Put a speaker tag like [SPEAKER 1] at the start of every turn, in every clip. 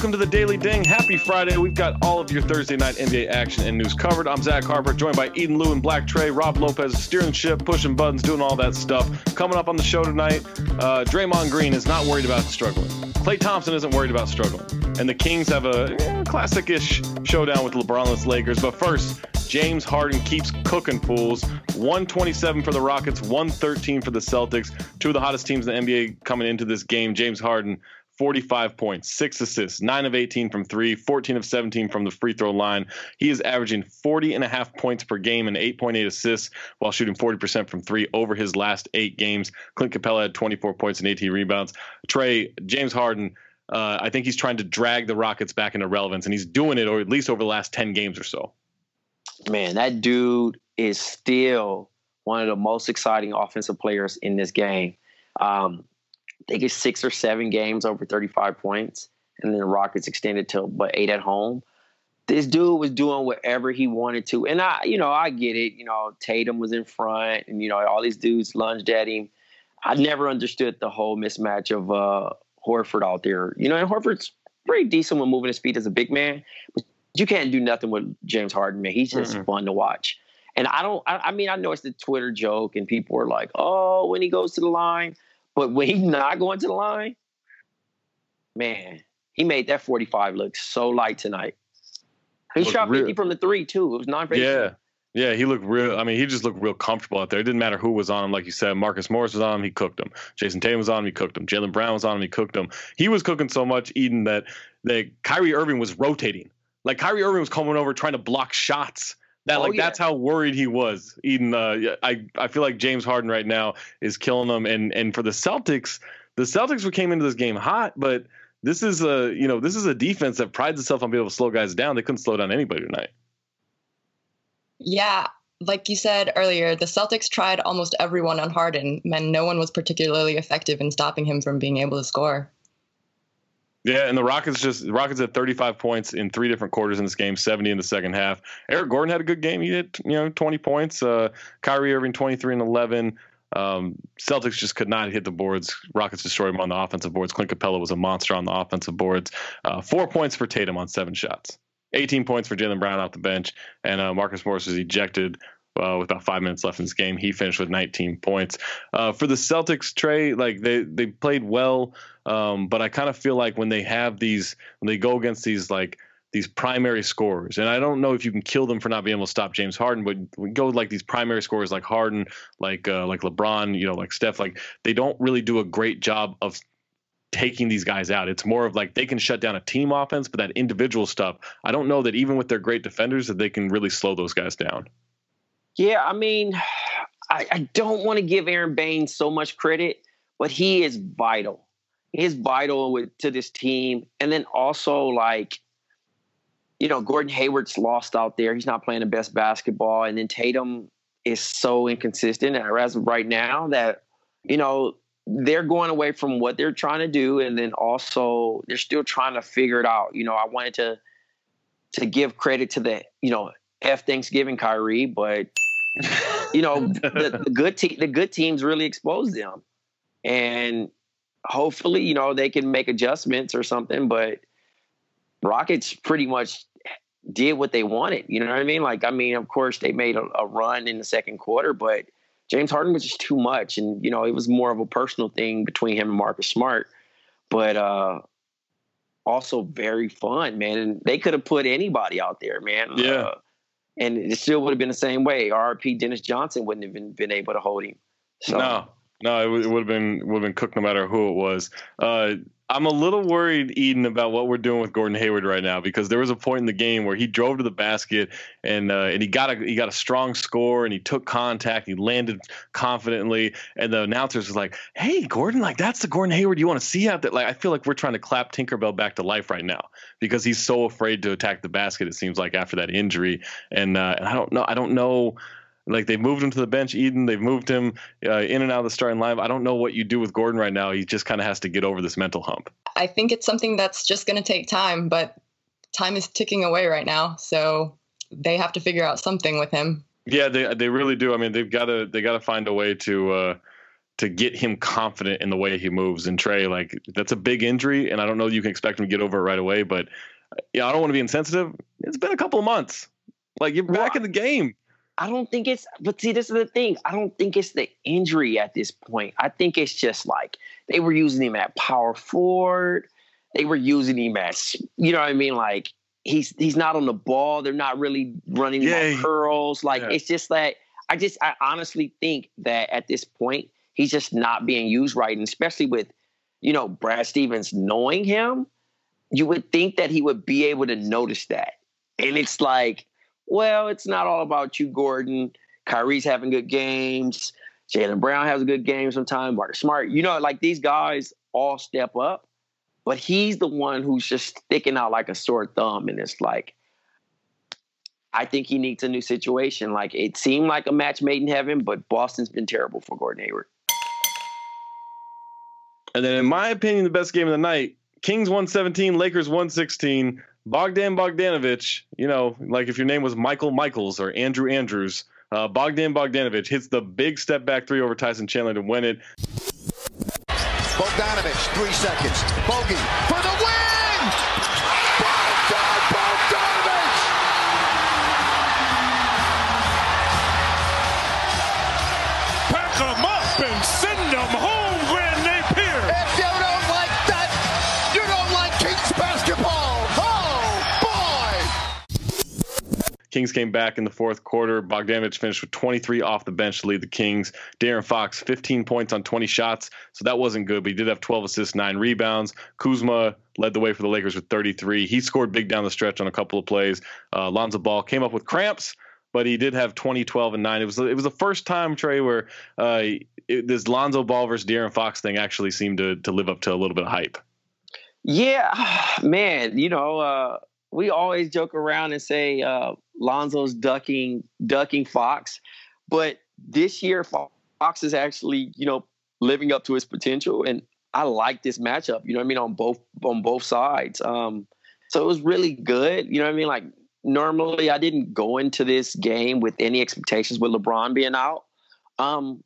[SPEAKER 1] Welcome to the Daily Ding. Happy Friday. We've got all of your Thursday night NBA action and news covered. I'm Zach Harper, joined by Eden Liu and Black Trey, Rob Lopez steering ship, pushing buttons, doing all that stuff. Coming up on the show tonight, uh, Draymond Green is not worried about struggling. Klay Thompson isn't worried about struggling. And the Kings have a eh, classic ish showdown with the LeBronless Lakers. But first, James Harden keeps cooking fools. 127 for the Rockets, 113 for the Celtics. Two of the hottest teams in the NBA coming into this game. James Harden 45 points, six assists, nine of 18 from three, 14 of 17 from the free throw line. He is averaging 40 and a half points per game and 8.8 assists while shooting 40% from three over his last eight games. Clint Capela had 24 points and 18 rebounds. Trey, James Harden, uh, I think he's trying to drag the Rockets back into relevance, and he's doing it, or at least over the last 10 games or so.
[SPEAKER 2] Man, that dude is still one of the most exciting offensive players in this game. Um, they get six or seven games over 35 points, and then the Rockets extended to but eight at home. This dude was doing whatever he wanted to, and I, you know, I get it. You know, Tatum was in front, and you know, all these dudes lunged at him. I never understood the whole mismatch of uh, Horford out there. You know, and Horford's pretty decent when moving his feet as a big man, but you can't do nothing with James Harden, man. He's just mm-hmm. fun to watch. And I don't. I, I mean, I know it's the Twitter joke, and people are like, "Oh, when he goes to the line." But when he's not going to the line, man, he made that 45 look so light tonight. He shot 50 real. from the three, too. It was non
[SPEAKER 1] Yeah. Yeah, he looked real. I mean, he just looked real comfortable out there. It didn't matter who was on him, like you said. Marcus Morris was on him, he cooked him. Jayson Tatum was on him, he cooked him. Jaylen Brown was on him, he cooked him. He was cooking so much, Eden, that that Kyrie Irving was rotating. Like Kyrie Irving was coming over trying to block shots that oh, like yeah. that's how worried he was. Eden, uh, I I feel like James Harden right now is killing them, and and for the Celtics, the Celtics came into this game hot, but this is a you know this is a defense that prides itself on being able to slow guys down. They couldn't slow down anybody tonight.
[SPEAKER 3] Yeah, like you said earlier, the Celtics tried almost everyone on Harden, and no one was particularly effective in stopping him from being able to score.
[SPEAKER 1] Yeah, and the Rockets just the Rockets had 35 points in three different quarters in this game, 70 in the second half. Eric Gordon had a good game. He had you know 20 points. Uh, Kyrie Irving 23 and 11. Um, Celtics just could not hit the boards. Rockets destroyed them on the offensive boards. Clint Capela was a monster on the offensive boards. Uh, four points for Tatum on seven shots. 18 points for Jaylen Brown off the bench, and uh, Marcus Morris was ejected uh, with about five minutes left in this game. He finished with 19 points. Uh, for the Celtics, Trey, like they they played well, um, but I kind of feel like when they have these, when they go against these like these primary scorers, and I don't know if you can kill them for not being able to stop James Harden, but we go like these primary scorers like Harden, like uh, like LeBron, you know, like Steph, like they don't really do a great job of taking these guys out. It's more of like they can shut down a team offense, but that individual stuff, I don't know that even with their great defenders that they can really slow those guys down.
[SPEAKER 2] Yeah, I mean, I, I don't want to give Aron Baynes so much credit, but he is vital. He is vital with, to this team. And then also, like, you know, Gordon Hayward's lost out there. He's not playing the best basketball. And then Tatum is so inconsistent as of right now that, you know, they're going away from what they're trying to do. And then also they're still trying to figure it out. You know, I wanted to to give credit to the, you know, F Thanksgiving Kyrie, but you know, the, the good te- the good teams really expose them, and hopefully, you know, they can make adjustments or something. But Rockets pretty much did what they wanted. You know what I mean? Like, I mean, of course, they made a, a run in the second quarter, but James Harden was just too much, and you know, it was more of a personal thing between him and Marcus Smart. But uh, also very fun, man. And they could have put anybody out there, man.
[SPEAKER 1] Yeah. Uh,
[SPEAKER 2] and it still would have been the same way. RP Dennis Johnson wouldn't have been, been able to hold him. So.
[SPEAKER 1] No, no, it, would have been would have been cooked no matter who it was. Uh, I'm a little worried, Eden, about what we're doing with Gordon Hayward right now because there was a point in the game where he drove to the basket and uh, and he got a he got a strong score and he took contact, he landed confidently, and the announcers was like, "Hey, Gordon, like that's the Gordon Hayward you want to see out there." Like I feel like we're trying to clap Tinkerbell back to life right now because he's so afraid to attack the basket. It seems like after that injury, and uh, and I don't know, I don't know like they've moved him to the bench, Eden. They've moved him uh, in and out of the starting lineup. I don't know what you do with Gordon right now. He just kind of has to get over this mental hump.
[SPEAKER 3] I think it's something that's just going to take time, but time is ticking away right now. So they have to figure out something with him.
[SPEAKER 1] Yeah, they they really do. I mean, they've got to they got to find a way to. Uh, to get him confident in the way he moves. And Trey, like that's a big injury, and I don't know you can expect him to get over it right away. But yeah, I don't want to be insensitive. It's been a couple of months. Like you're back in the game.
[SPEAKER 2] I don't think it's, but see, this is the thing. I don't think it's the injury at this point. I think it's just like they were using him at power forward. They were using him as, you know what I mean? Like he's he's not on the ball. They're not really running yeah, curls. Like yeah. it's just that I just I honestly think that at this point he's just not being used right, and especially with you know Brad Stevens knowing him, you would think that he would be able to notice that. And it's like well, it's not all about you, Gordon. Kyrie's having good games. Jaylen Brown has a good game sometimes. Marcus Smart, you know, like these guys all step up, but he's the one who's just sticking out like a sore thumb. And it's like, I think he needs a new situation. Like it seemed like a match made in heaven, but Boston's been terrible for Gordon Hayward.
[SPEAKER 1] And then, in my opinion, the best game of the night Kings 117, Lakers 116. Bogdan Bogdanovich, you know, like if your name was Michael Michaels or Andrew Andrews, uh, Bogdan Bogdanovich hits the big step back three over Tyson Chandler to win it.
[SPEAKER 4] Bogdanovich, three seconds. Bogey for the win! Bogdan Bogdanovich!
[SPEAKER 5] Pack them up and send them home!
[SPEAKER 1] Kings came back in the fourth quarter. Bogdanovich finished with 23 off the bench to lead the Kings. De'Aaron Fox, 15 points on 20 shots, so that wasn't good, but he did have 12 assists, nine rebounds. Kuzma led the way for the Lakers with 33. He scored big down the stretch on a couple of plays. Uh, Lonzo Ball came up with cramps, but he did have 20, 12, and 9. It was it was the first time, Trey, where uh, it, this Lonzo Ball versus De'Aaron Fox thing actually seemed to, to live up to a little bit of hype.
[SPEAKER 2] Yeah, man, you know, uh, we always joke around and say uh, Lonzo's ducking ducking Fox, but this year Fox is actually you know living up to his potential, and I like this matchup. You know what I mean on both on both sides. Um, so it was really good. You know what I mean? Like normally I didn't go into this game with any expectations with LeBron being out. Um,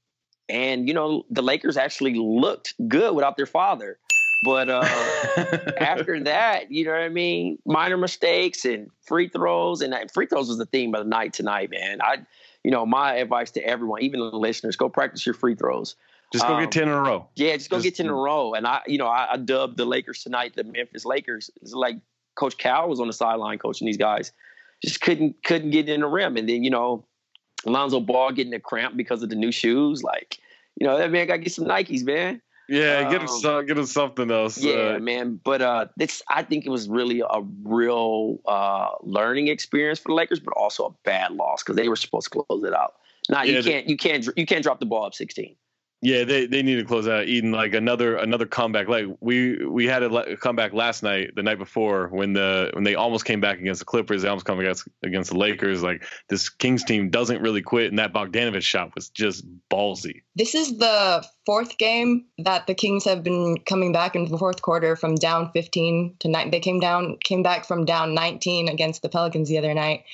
[SPEAKER 2] and you know the Lakers actually looked good without their father. But uh, after that, you know what I mean? Minor mistakes and free throws, and free throws was the theme of the night tonight, man. I, you know, my advice to everyone, even the listeners, go practice your free throws.
[SPEAKER 1] Just go um, get ten in a row.
[SPEAKER 2] Yeah, just go just, get ten in a row. And I, you know, I, I dubbed the Lakers tonight the Memphis Lakers. It's like Coach Cal was on the sideline coaching these guys, just couldn't couldn't get in the rim. And then you know, Alonzo Ball getting a cramp because of the new shoes. Like, you know, that man got to get some Nikes, man.
[SPEAKER 1] Yeah, get him um, some, get him something else.
[SPEAKER 2] Yeah, uh, man. But uh, this I think it was really a real uh, learning experience for the Lakers, but also a bad loss because they were supposed to close it out. Now yeah, you can't you can't you can't drop the ball up sixteen.
[SPEAKER 1] Yeah, they, they need to close out Eden like another another comeback. Like we we had a comeback last night, the night before when the when they almost came back against the Clippers, they almost come against against the Lakers. Like this Kings team doesn't really quit, and that Bogdanovich shot was just ballsy.
[SPEAKER 3] This is the fourth game that the Kings have been coming back in the fourth quarter from down 15 to nine. They came down came back from down 19 against the Pelicans the other night.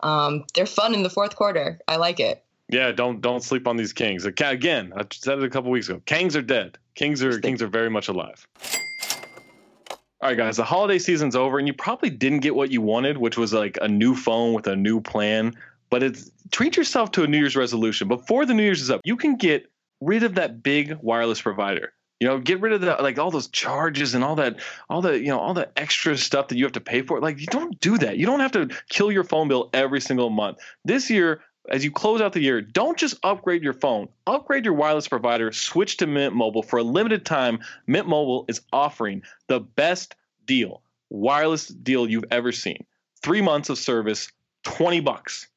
[SPEAKER 3] Um, they're fun in the fourth quarter. I like it.
[SPEAKER 1] Yeah, don't don't sleep on these kings. Again, I said it a couple weeks ago. Kings are dead. Kings are kings are very much alive. All right, guys, the holiday season's over, and you probably didn't get what you wanted, which was like a new phone with a new plan. But it's treat yourself to a New Year's resolution. Before the New Year's is up, you can get rid of that big wireless provider. You know, get rid of the like all those charges and all that, all the you know all the extra stuff that you have to pay for. Like you don't do that. You don't have to kill your phone bill every single month. This year, as you close out the year, don't just upgrade your phone. Upgrade your wireless provider, switch to Mint Mobile. For a limited time, Mint Mobile is offering the best deal, wireless deal you've ever seen. 3 months of service, 20 bucks.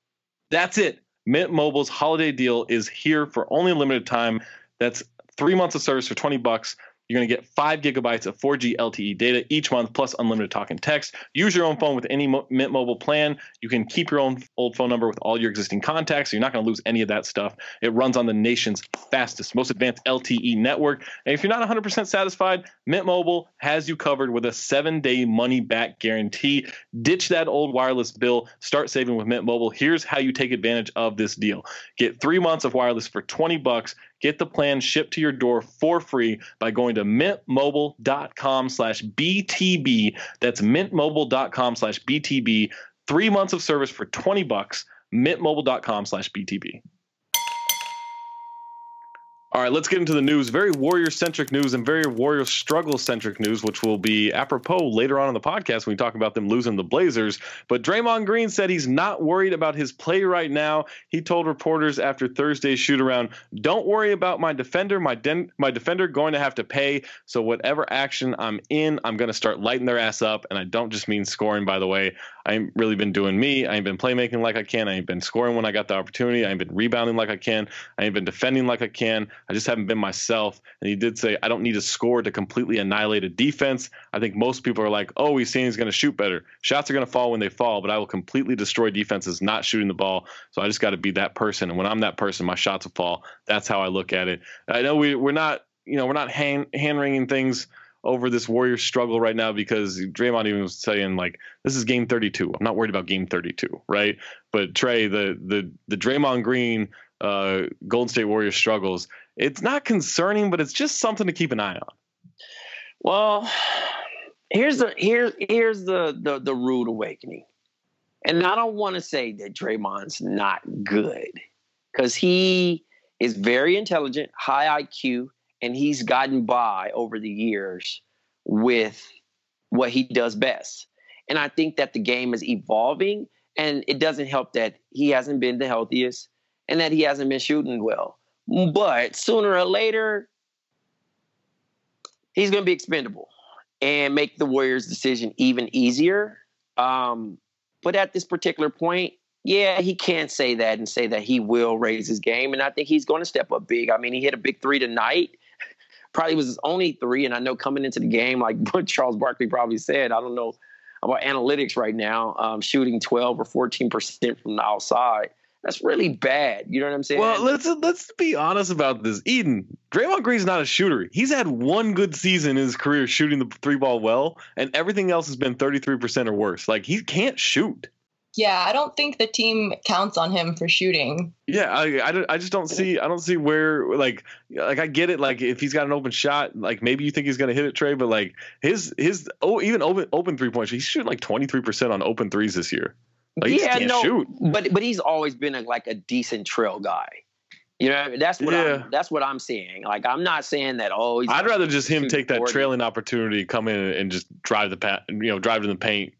[SPEAKER 1] That's it. Mint Mobile's holiday deal is here for only a limited time. That's 3 months of service for 20 bucks. You're going to get five gigabytes of 4G LTE data each month, plus unlimited talk and text. Use your own phone with any Mint Mobile plan. You can keep your own old phone number with all your existing contacts, so you're not going to lose any of that stuff. It runs on the nation's fastest, most advanced LTE network. And if you're not 100% satisfied, Mint Mobile has you covered with a seven day money back guarantee. Ditch that old wireless bill. Start saving with Mint Mobile. Here's how you take advantage of this deal get three months of wireless for 20 bucks Get the plan shipped to your door for free by going to mintmobile.com slash BTB. That's mintmobile.com slash BTB. Three months of service for 20 bucks. mintmobile.com slash BTB. All right, let's get into the news. Very warrior centric news and very warrior struggle centric news, which will be apropos later on in the podcast when we talk about them losing the Blazers. But Draymond Green said he's not worried about his play right now. He told reporters after Thursday's shoot around, "Don't worry about my defender. My den- my defender going to have to pay. So whatever action I'm in, I'm going to start lighting their ass up. And I don't just mean scoring, by the way. I ain't really been doing me. I ain't been playmaking like I can. I ain't been scoring when I got the opportunity. I ain't been rebounding like I can. I ain't been defending like I can. I just haven't been myself. And he did say, I don't need to score to completely annihilate a defense. I think most people are like, oh, he's saying he's going to shoot better. Shots are going to fall when they fall, but I will completely destroy defenses not shooting the ball. So I just got to be that person. And when I'm that person, my shots will fall. That's how I look at it. I know we, we're not, you know, we're not hand, hand wringing things over this Warriors struggle right now because Draymond even was saying like this is game 32. I'm not worried about game 32, right? But Trey, the the the Draymond Green uh, Golden State Warriors struggles, it's not concerning, but it's just something to keep an eye on.
[SPEAKER 2] Well, here's the here's here's the the, the rude awakening, and I don't want to say that Draymond's not good because he is very intelligent, high IQ, and he's gotten by over the years with what he does best. And I think that the game is evolving, and it doesn't help that he hasn't been the healthiest and that he hasn't been shooting well. But sooner or later, he's going to be expendable and make the Warriors' decision even easier. Um, but at this particular point, yeah, he can't say that and say that he will raise his game. And I think he's going to step up big. I mean, he hit a big three tonight probably was his only three. And I know coming into the game, like what Charles Barkley probably said, I don't know about analytics right now, um, shooting 12 or 14% from the outside. That's really bad. You know what I'm saying?
[SPEAKER 1] Well, let's let's be honest about this. Eden, Draymond Green's not a shooter. He's had one good season in his career shooting the three ball well, and everything else has been 33% or worse. Like he can't shoot.
[SPEAKER 3] Yeah, I don't think the team counts on him for shooting.
[SPEAKER 1] Yeah, I, I, I, just don't see I don't see where like like I get it like if he's got an open shot like maybe you think he's gonna hit it Trey but like his his oh even open open three points he's shooting like twenty three percent on open threes this year. Like,
[SPEAKER 2] yeah, no, shoot. but but he's always been a, like a decent trail guy. You know, that's what yeah. I'm, that's what I'm seeing. Like, I'm not saying that. Oh,
[SPEAKER 1] I'd rather just him take that trailing opportunity, come in and just drive the pat, you know, drive to the paint,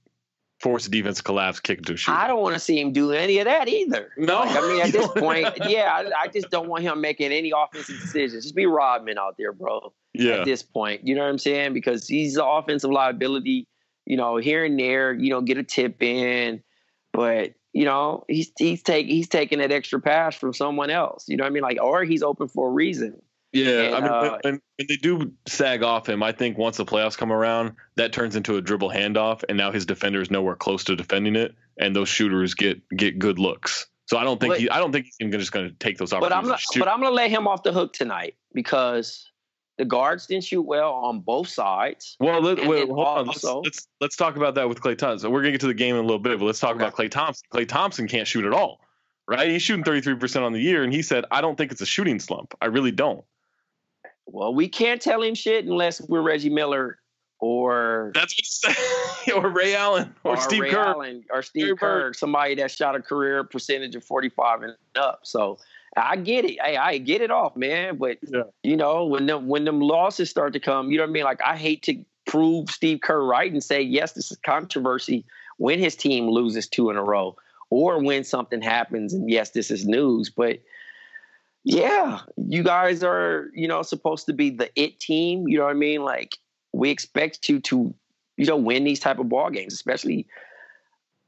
[SPEAKER 1] force the defense collapse, kick to shoot.
[SPEAKER 2] I don't want to see him do any of that either.
[SPEAKER 1] No,
[SPEAKER 2] like, I mean at this point, yeah, I, I, just don't want him making any offensive decisions. Just be Rodman out there, bro.
[SPEAKER 1] Yeah.
[SPEAKER 2] At this point, you know what I'm saying? Because he's the offensive liability. You know, here and there, you know, get a tip in, but you know, he's he's taking he's taking that extra pass from someone else. You know what I mean? Like, or he's open for a reason.
[SPEAKER 1] Yeah, and, I mean, uh, when, when, they do sag off him, I think once the playoffs come around, that turns into a dribble handoff, and now his defender is nowhere close to defending it, and those shooters get get good looks. So I don't think but, he, I don't think he's just going to take those opportunities.
[SPEAKER 2] But I'm, but I'm going to lay him off the hook tonight because the guards didn't shoot well on both sides.
[SPEAKER 1] Well, let, wait, hold on. Let's, let's, let's talk about that with Klay Thompson. We're going to get to the game in a little bit, but let's talk okay. about Klay Thompson. Klay Thompson can't shoot at all, right? He's shooting 33% on the year, and he said, "I don't think it's a shooting slump. I really don't."
[SPEAKER 2] Well, we can't tell him shit unless we're Reggie Miller or
[SPEAKER 1] that's or Ray Allen or, or Steve
[SPEAKER 2] Ray
[SPEAKER 1] Kerr
[SPEAKER 2] Allen or Steve Kerr, somebody that shot a career percentage of 45 and up. So I get it. Hey, I get it off, man. But yeah. you know, when them when them losses start to come, you know what I mean? Like I hate to prove Steve Kerr right and say, yes, this is controversy when his team loses two in a row. Or when something happens and yes, this is news. But yeah, you guys are, you know, supposed to be the it team. You know what I mean? Like we expect you to, you know, win these type of ball games, especially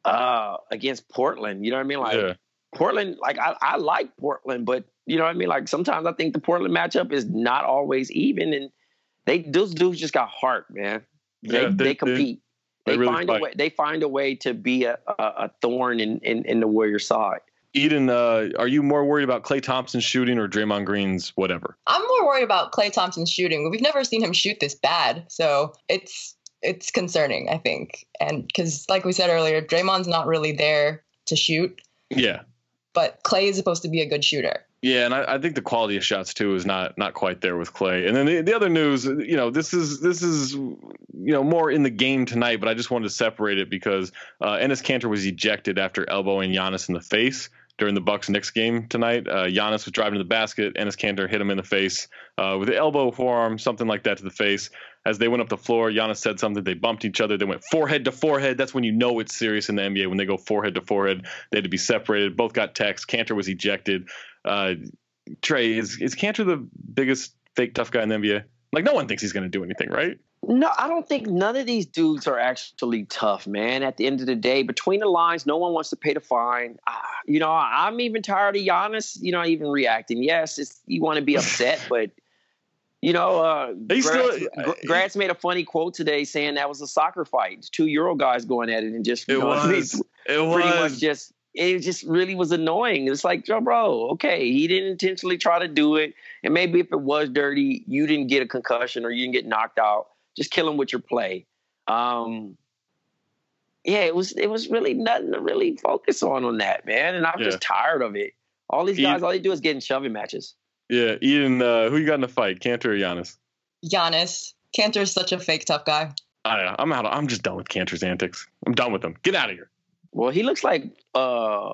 [SPEAKER 2] uh against Portland. You know what I mean? Like yeah. Portland, like I, I like Portland, but you know what I mean? Like sometimes I think the Portland matchup is not always even and they those dudes just got heart, man. They yeah, they, they, compete. They, they really find fight. a way they find a way to be a, a, a thorn in, in, in the warrior side.
[SPEAKER 1] Eden, uh, are you more worried about Klay Thompson shooting or Draymond Green's whatever?
[SPEAKER 3] I'm more worried about Klay Thompson shooting. We've never seen him shoot this bad, so it's it's concerning, I think. And because, like we said earlier, Draymond's not really there to shoot.
[SPEAKER 1] Yeah.
[SPEAKER 3] But Klay is supposed to be a good shooter.
[SPEAKER 1] Yeah, and I, I, think the quality of shots too is not not quite there with Klay. And then the, the other news, you know, this is this is you know more in the game tonight, but I just wanted to separate it because uh, Enes Kanter was ejected after elbowing Giannis in the face during the Bucks Knicks game tonight. Uh, Giannis was driving to the basket. Enes Kanter hit him in the face uh, with the elbow, forearm, something like that to the face. As they went up the floor, Giannis said something. They bumped each other. They went forehead to forehead. That's when you know it's serious in the NBA. When they go forehead to forehead, they had to be separated. Both got text. Kanter was ejected. Uh, Trey, is is Kanter the biggest fake tough guy in the NBA? Like no one thinks he's going to do anything, right?
[SPEAKER 2] No, I don't think none of these dudes are actually tough, man. At the end of the day, between the lines, no one wants to pay the fine. Uh, you know, I'm even tired of Giannis. You know, even reacting. Yes, it's, you want to be upset, but you know, uh, Gratz, still, Gratz made a funny quote today saying that was a soccer fight. Two Euro guys going at it and just
[SPEAKER 1] it
[SPEAKER 2] know,
[SPEAKER 1] was. It
[SPEAKER 2] pretty
[SPEAKER 1] was.
[SPEAKER 2] much just it just really was annoying. It's like, Joe, bro, okay, he didn't intentionally try to do it, and maybe if it was dirty, you didn't get a concussion or you didn't get knocked out. Just kill him with your play. Um, yeah, it was it was really nothing to really focus on on that, man. And I'm yeah. just tired of it. All these guys, all they do is get in shoving matches.
[SPEAKER 1] Yeah, Eden, uh, who you got in the fight, Kanter or Giannis?
[SPEAKER 3] Giannis. is such a fake tough guy.
[SPEAKER 1] I, I'm out. I'm just done with Kanter's antics. I'm done with him. Get out of here.
[SPEAKER 2] Well, he looks like uh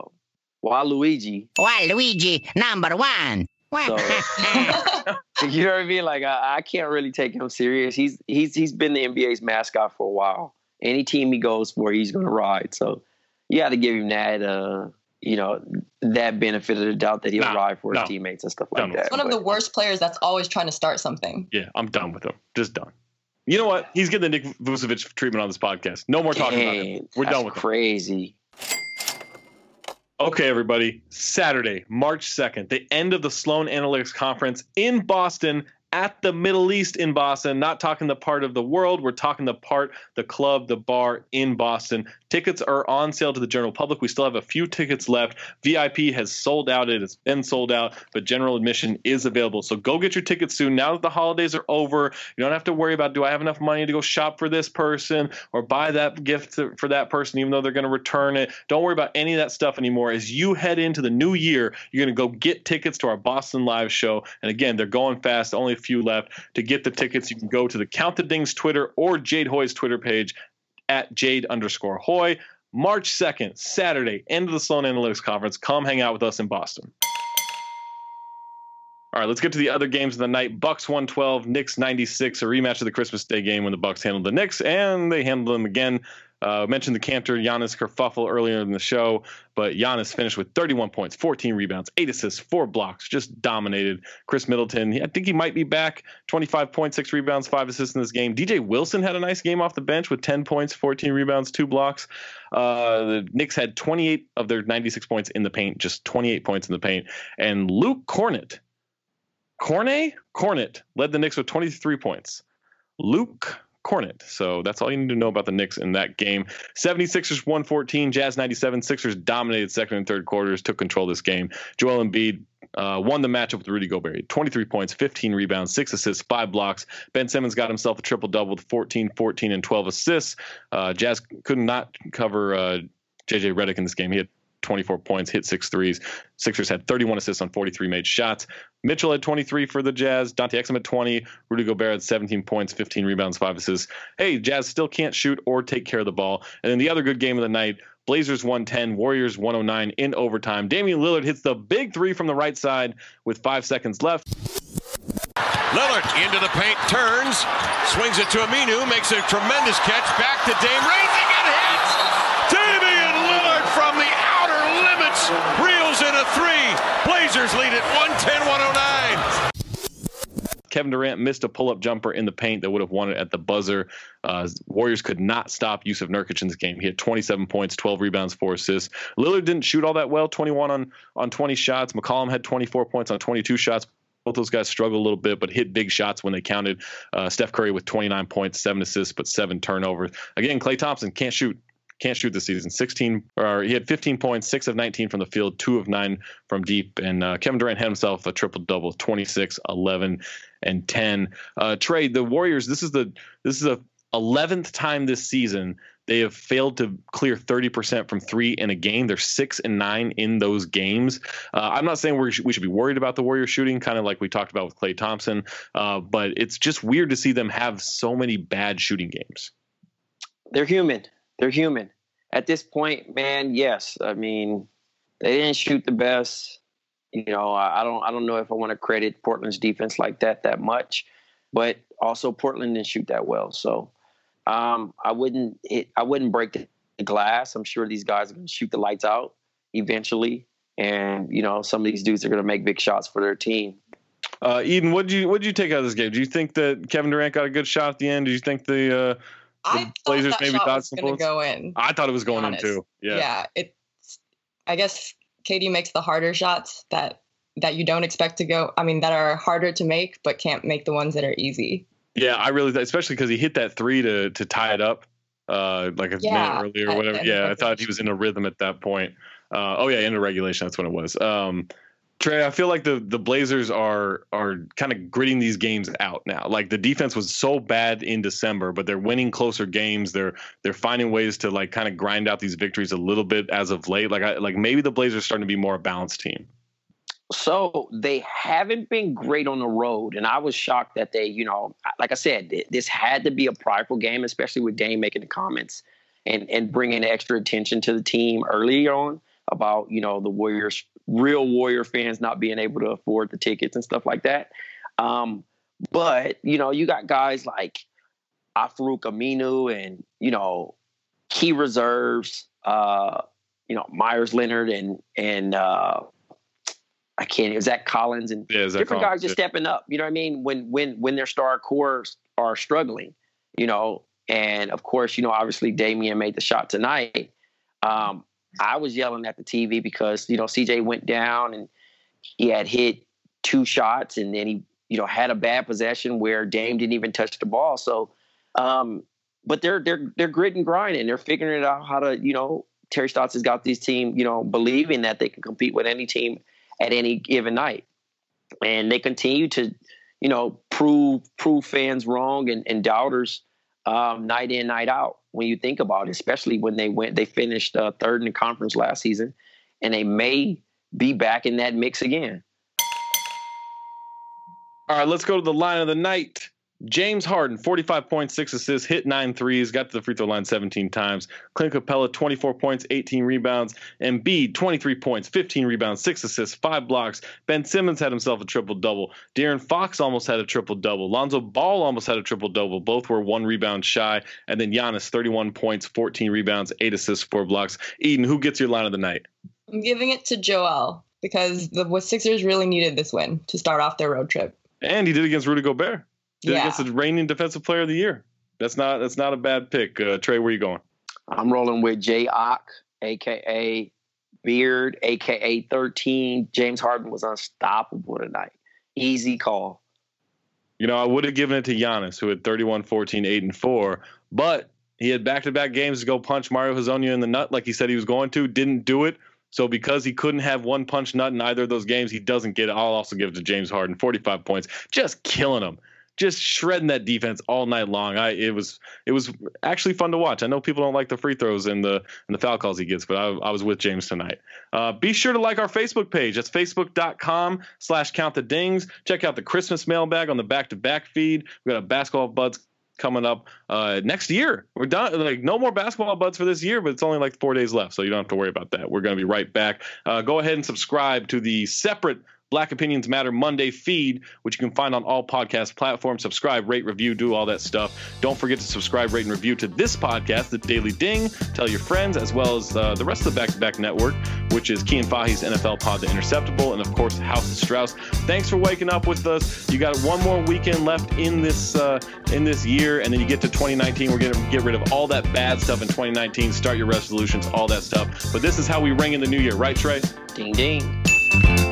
[SPEAKER 2] Waluigi.
[SPEAKER 6] Waluigi number one. So,
[SPEAKER 2] you know what I mean? Like I, I, can't really take him serious. He's he's he's been the NBA's mascot for a while. Any team he goes for, he's going to ride. So you got to give him that. Uh, you know that benefit of the doubt that he'll nah, ride for his nah. teammates and stuff like that.
[SPEAKER 3] He's one of the worst players that's always trying to start something.
[SPEAKER 1] Yeah, I'm done with him. Just done. You know what? He's getting the Nick Vucevic treatment on this podcast. No more talking Dang, about him. We're done with
[SPEAKER 2] crazy.
[SPEAKER 1] Him. Okay, everybody. Saturday, March 2nd, the end of the Sloan Analytics Conference in Boston at the Middle East in Boston, not talking the part of the world. We're talking the part, the club, the bar in Boston. Tickets are on sale to the general public. We still have a few tickets left. VIP has sold out. It has been sold out, but general admission is available. So go get your tickets soon. Now that the holidays are over, you don't have to worry about do I have enough money to go shop for this person or buy that gift for that person, even though they're going to return it. Don't worry about any of that stuff anymore. As you head into the new year, you're going to go get tickets to our Boston live show. And again, they're going fast. Only few left. To get the tickets, you can go to the Count the Dings Twitter or Jade Hoy's Twitter page at Jade underscore Hoy. March 2nd, Saturday, end of the Sloan Analytics Conference. Come hang out with us in Boston. All right, let's get to the other games of the night. Bucks 112, Knicks 96, a rematch of the Christmas Day game when the Bucks handled the Knicks, and they handled them again uh, mentioned the Kanter Giannis kerfuffle earlier in the show, but Giannis finished with 31 points, 14 rebounds, eight assists, four blocks, just dominated. Khris Middleton, I think he might be back. 25 points, six rebounds, five assists in this game. DJ Wilson had a nice game off the bench with 10 points, 14 rebounds, two blocks. Uh, the Knicks had 28 of their 96 points in the paint, just 28 points in the paint. And Luke Kornet, Cornet, Kornet led the Knicks with 23 points. Luke Kornet. So that's all you need to know about the Knicks in that game. 76ers 114, Jazz 97. Sixers dominated second and third quarters, took control of this game. Joel Embiid uh, won the matchup with Rudy Gobert. 23 points, 15 rebounds, 6 assists, 5 blocks. Ben Simmons got himself a triple double with 14, 14, and 12 assists. Uh, Jazz could not cover uh, JJ Redick in this game. He had 24 points, hit six threes. Sixers had 31 assists on 43 made shots. Mitchell had 23 for the Jazz. Dante Exum had 20. Rudy Gobert had 17 points, 15 rebounds, five assists. Hey, Jazz still can't shoot or take care of the ball. And then the other good game of the night, Blazers 110, Warriors 109 in overtime. Damian Lillard hits the big three from the right side with five seconds left.
[SPEAKER 5] Lillard into the paint, turns, swings it to Aminu, makes a tremendous catch, back to Dame, it, hits! Damian Lillard from the three. Blazers lead it 110 109.
[SPEAKER 1] Kevin Durant missed a pull-up jumper in the paint that would have won it at the buzzer. Uh, Warriors could not stop Jusuf Nurkic in this game. He had 27 points, 12 rebounds, four assists. Lillard didn't shoot all that well, 21 on on 20 shots. McCollum had 24 points on 22 shots. Both those guys struggled a little bit, but hit big shots when they counted. Uh, Steph Curry with 29 points, seven assists, but seven turnovers. Again, Klay Thompson can't shoot can't shoot this season. 16 or he had 15 points, six of 19 from the field, two of nine from deep. And uh, Kevin Durant had himself a triple double, 26, 11, and 10. Uh, Trey, the Warriors. This is the this is a 11th time this season They have failed to clear 30% from three in a game. They're six and nine in those games. Uh, I'm not saying we should, we should be worried about the Warriors shooting, kind of like we talked about with Klay Thompson, uh, but it's just weird to see them have so many bad shooting games.
[SPEAKER 2] They're human. They're human. At this point, man, yes. I mean, they didn't shoot the best. You know, I, don't I don't know if I want to credit Portland's defense like that that much, but also Portland didn't shoot that well. So um, I wouldn't I wouldn't break the glass. I'm sure these guys are going to shoot the lights out eventually, and you know some of these dudes are going to make big shots for their team.
[SPEAKER 1] Uh, Eden, what did you what did you take out of this game? Do you think that Kevin Durant got a good shot at the end? Do you think the, uh,
[SPEAKER 3] I
[SPEAKER 1] Blazers maybe thought
[SPEAKER 3] going to go in.
[SPEAKER 1] I thought it was going in too. Yeah.
[SPEAKER 3] yeah it's i guess KD makes the harder shots that that you don't expect to go i mean that are harder to make but can't make the ones that are easy
[SPEAKER 1] Yeah, I really, especially because he hit that three to to tie it up, uh, like a
[SPEAKER 3] Yeah,
[SPEAKER 1] minute earlier or whatever.
[SPEAKER 3] end of
[SPEAKER 1] Yeah, I thought he was in a rhythm at that point. Uh, oh yeah, into regulation, that's what it was. Um, Trey, I feel like the the Blazers are are kind of gritting these games out now. Like the defense was so bad in December, but they're winning closer games. They're they're finding ways to like kind of grind out these victories a little bit as of late. Like I like maybe the Blazers are starting to be more a balanced team.
[SPEAKER 2] So they haven't been great on the road, and I was shocked that they, you know, like I said, this had to be a prideful game, especially with Dame making the comments and and bringing extra attention to the team early on about you know the Warriors, real Warrior fans not being able to afford the tickets and stuff like that. Um, but you know, you got guys like Al-Farouq Aminu and you know key reserves, uh, you know Meyers Leonard and and uh, I can't. Zach Collins and
[SPEAKER 1] Yeah, Zach
[SPEAKER 2] different
[SPEAKER 1] Collins,
[SPEAKER 2] guys just
[SPEAKER 1] yeah.
[SPEAKER 2] stepping up. You know what I mean? When when when their star cores are struggling, you know, and of course, you know, obviously Damian made the shot tonight. Um, I was yelling at the TV because you know CJ went down and he had hit two shots and then he you know had a bad possession where Dame didn't even touch the ball. So, um, but they're they're they're grit and grinding. They're figuring it out how to you know Terry Stotts has got this team you know believing that they can compete with any team at any given night, and they continue to you know prove prove fans wrong and, and doubters um, night in night out. When you think about it, especially when they went they finished uh, third in the conference last season, and they may be back in that mix again.
[SPEAKER 1] All right, let's go to the line of the night. James Harden, 45 points, six assists, hit nine threes, got to the free throw line 17 times. Clint Capela, 24 points, 18 rebounds. Embiid, 23 points, 15 rebounds, six assists, five blocks. Ben Simmons had himself a triple double. De'Aaron Fox almost had a triple double. Lonzo Ball almost had a triple double. Both were one rebound shy. And then Giannis, 31 points, 14 rebounds, eight assists, four blocks. Eden, who gets your line of the night?
[SPEAKER 3] i'm giving it to joel because the sixers really needed this win to start off their road trip
[SPEAKER 1] And he did against Rudy Gobert. Did
[SPEAKER 3] Yeah.
[SPEAKER 1] against the reigning defensive player of the year. That's not that's not a bad pick. Uh, Trey, where you going?
[SPEAKER 2] I'm rolling with J Ock, aka Beard, aka 13. James Harden was unstoppable tonight. Easy call.
[SPEAKER 1] You know, I would have given it to Giannis, who had 31, 14, 8, and 4, but he had back to back games to go punch Mario Hezonja in the nut like he said he was going to, didn't do it. So because he couldn't have one punch nut in either of those games, he doesn't get it. I'll also give it to James Harden, 45 points, just killing him. Just shredding that defense all night long. I it was it was actually fun to watch. I know people don't like the free throws and the and the foul calls he gets, but I, I was with James tonight. Uh, be sure to like our Facebook page. That's facebook.com slash count the dings. Check out the Christmas mailbag on the back to back feed. We got a basketball buds coming up uh, next year. We're done. Like no more basketball buds for this year, but it's only like four days left, so you don't have to worry about that. We're going to be right back. Uh, go ahead and subscribe to the separate Black Opinions Matter Monday feed, which you can find on all podcast platforms. Subscribe, rate, review, do all that stuff. Don't forget to subscribe, rate, and review to this podcast, The Daily Ding. Tell your friends, as well as uh, the rest of the Back to Back Network, which is Key and Fahi's NFL Pod, The Interceptable, and of course, House of Strauss. Thanks for waking up with us. You got one more weekend left in this uh, in this year, and then you get to 2019. We're going to get rid of all that bad stuff in 2019. Start your resolutions, all that stuff. But this is how we ring in the new year, right, Trey?
[SPEAKER 2] Ding ding.